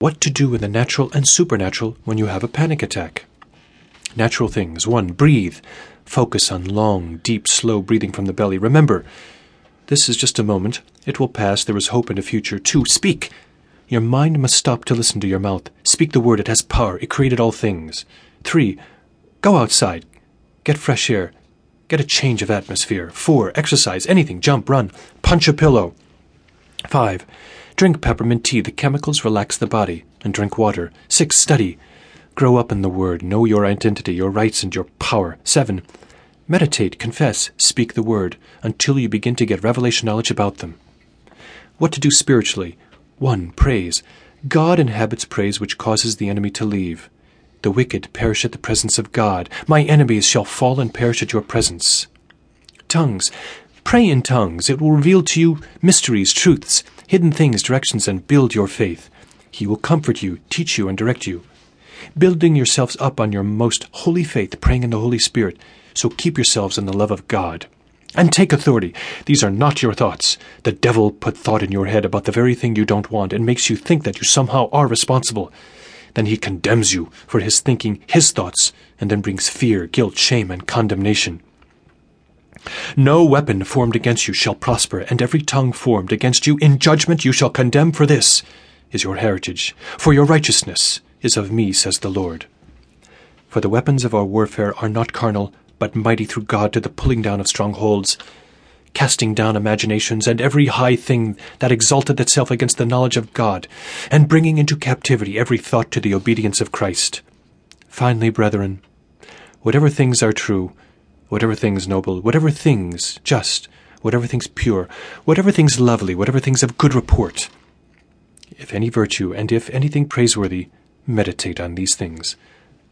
What to do in the natural and supernatural when you have a panic attack. Natural things. 1. Breathe. Focus on long, deep, slow breathing from the belly. Remember, this is just a moment. It will pass. There is hope in the future. 2. Speak. Your mind must stop to listen to your mouth. Speak the word. It has power. It created all things. 3. Go outside. Get fresh air. Get a change of atmosphere. 4. Exercise. Anything. Jump, run. Punch a pillow. 5. Drink peppermint tea. The chemicals relax the body. And drink water. 6. Study. Grow up in the Word. Know your identity, your rights, and your power. 7. Meditate, confess, speak the Word until you begin to get revelation knowledge about them. What to do spiritually? 1. Praise. God inhabits praise which causes the enemy to leave. The wicked perish at the presence of God. My enemies shall fall and perish at your presence. Tongues. Pray in tongues. It will reveal to you mysteries, truths, hidden things, directions, and build your faith. He will comfort you, teach you, and direct you building yourselves up on your most holy faith, praying in the Holy Spirit. So keep yourselves in the love of God. And take authority. These are not your thoughts. The devil put thought in your head about the very thing you don't want and makes you think that you somehow are responsible. Then he condemns you for his thinking his thoughts and then brings fear, guilt, shame, and condemnation. No weapon formed against you shall prosper, and every tongue formed against you in judgment you shall condemn, for this is your heritage, for your righteousness is of me, says the Lord. For the weapons of our warfare are not carnal, but mighty through God to the pulling down of strongholds, casting down imaginations and every high thing that exalted itself against the knowledge of God, and bringing into captivity every thought to the obedience of Christ. Finally, brethren, whatever things are true, whatever things noble, whatever things just, whatever things pure, whatever things lovely, whatever things of good report, if any virtue, and if anything praiseworthy, meditate on these things.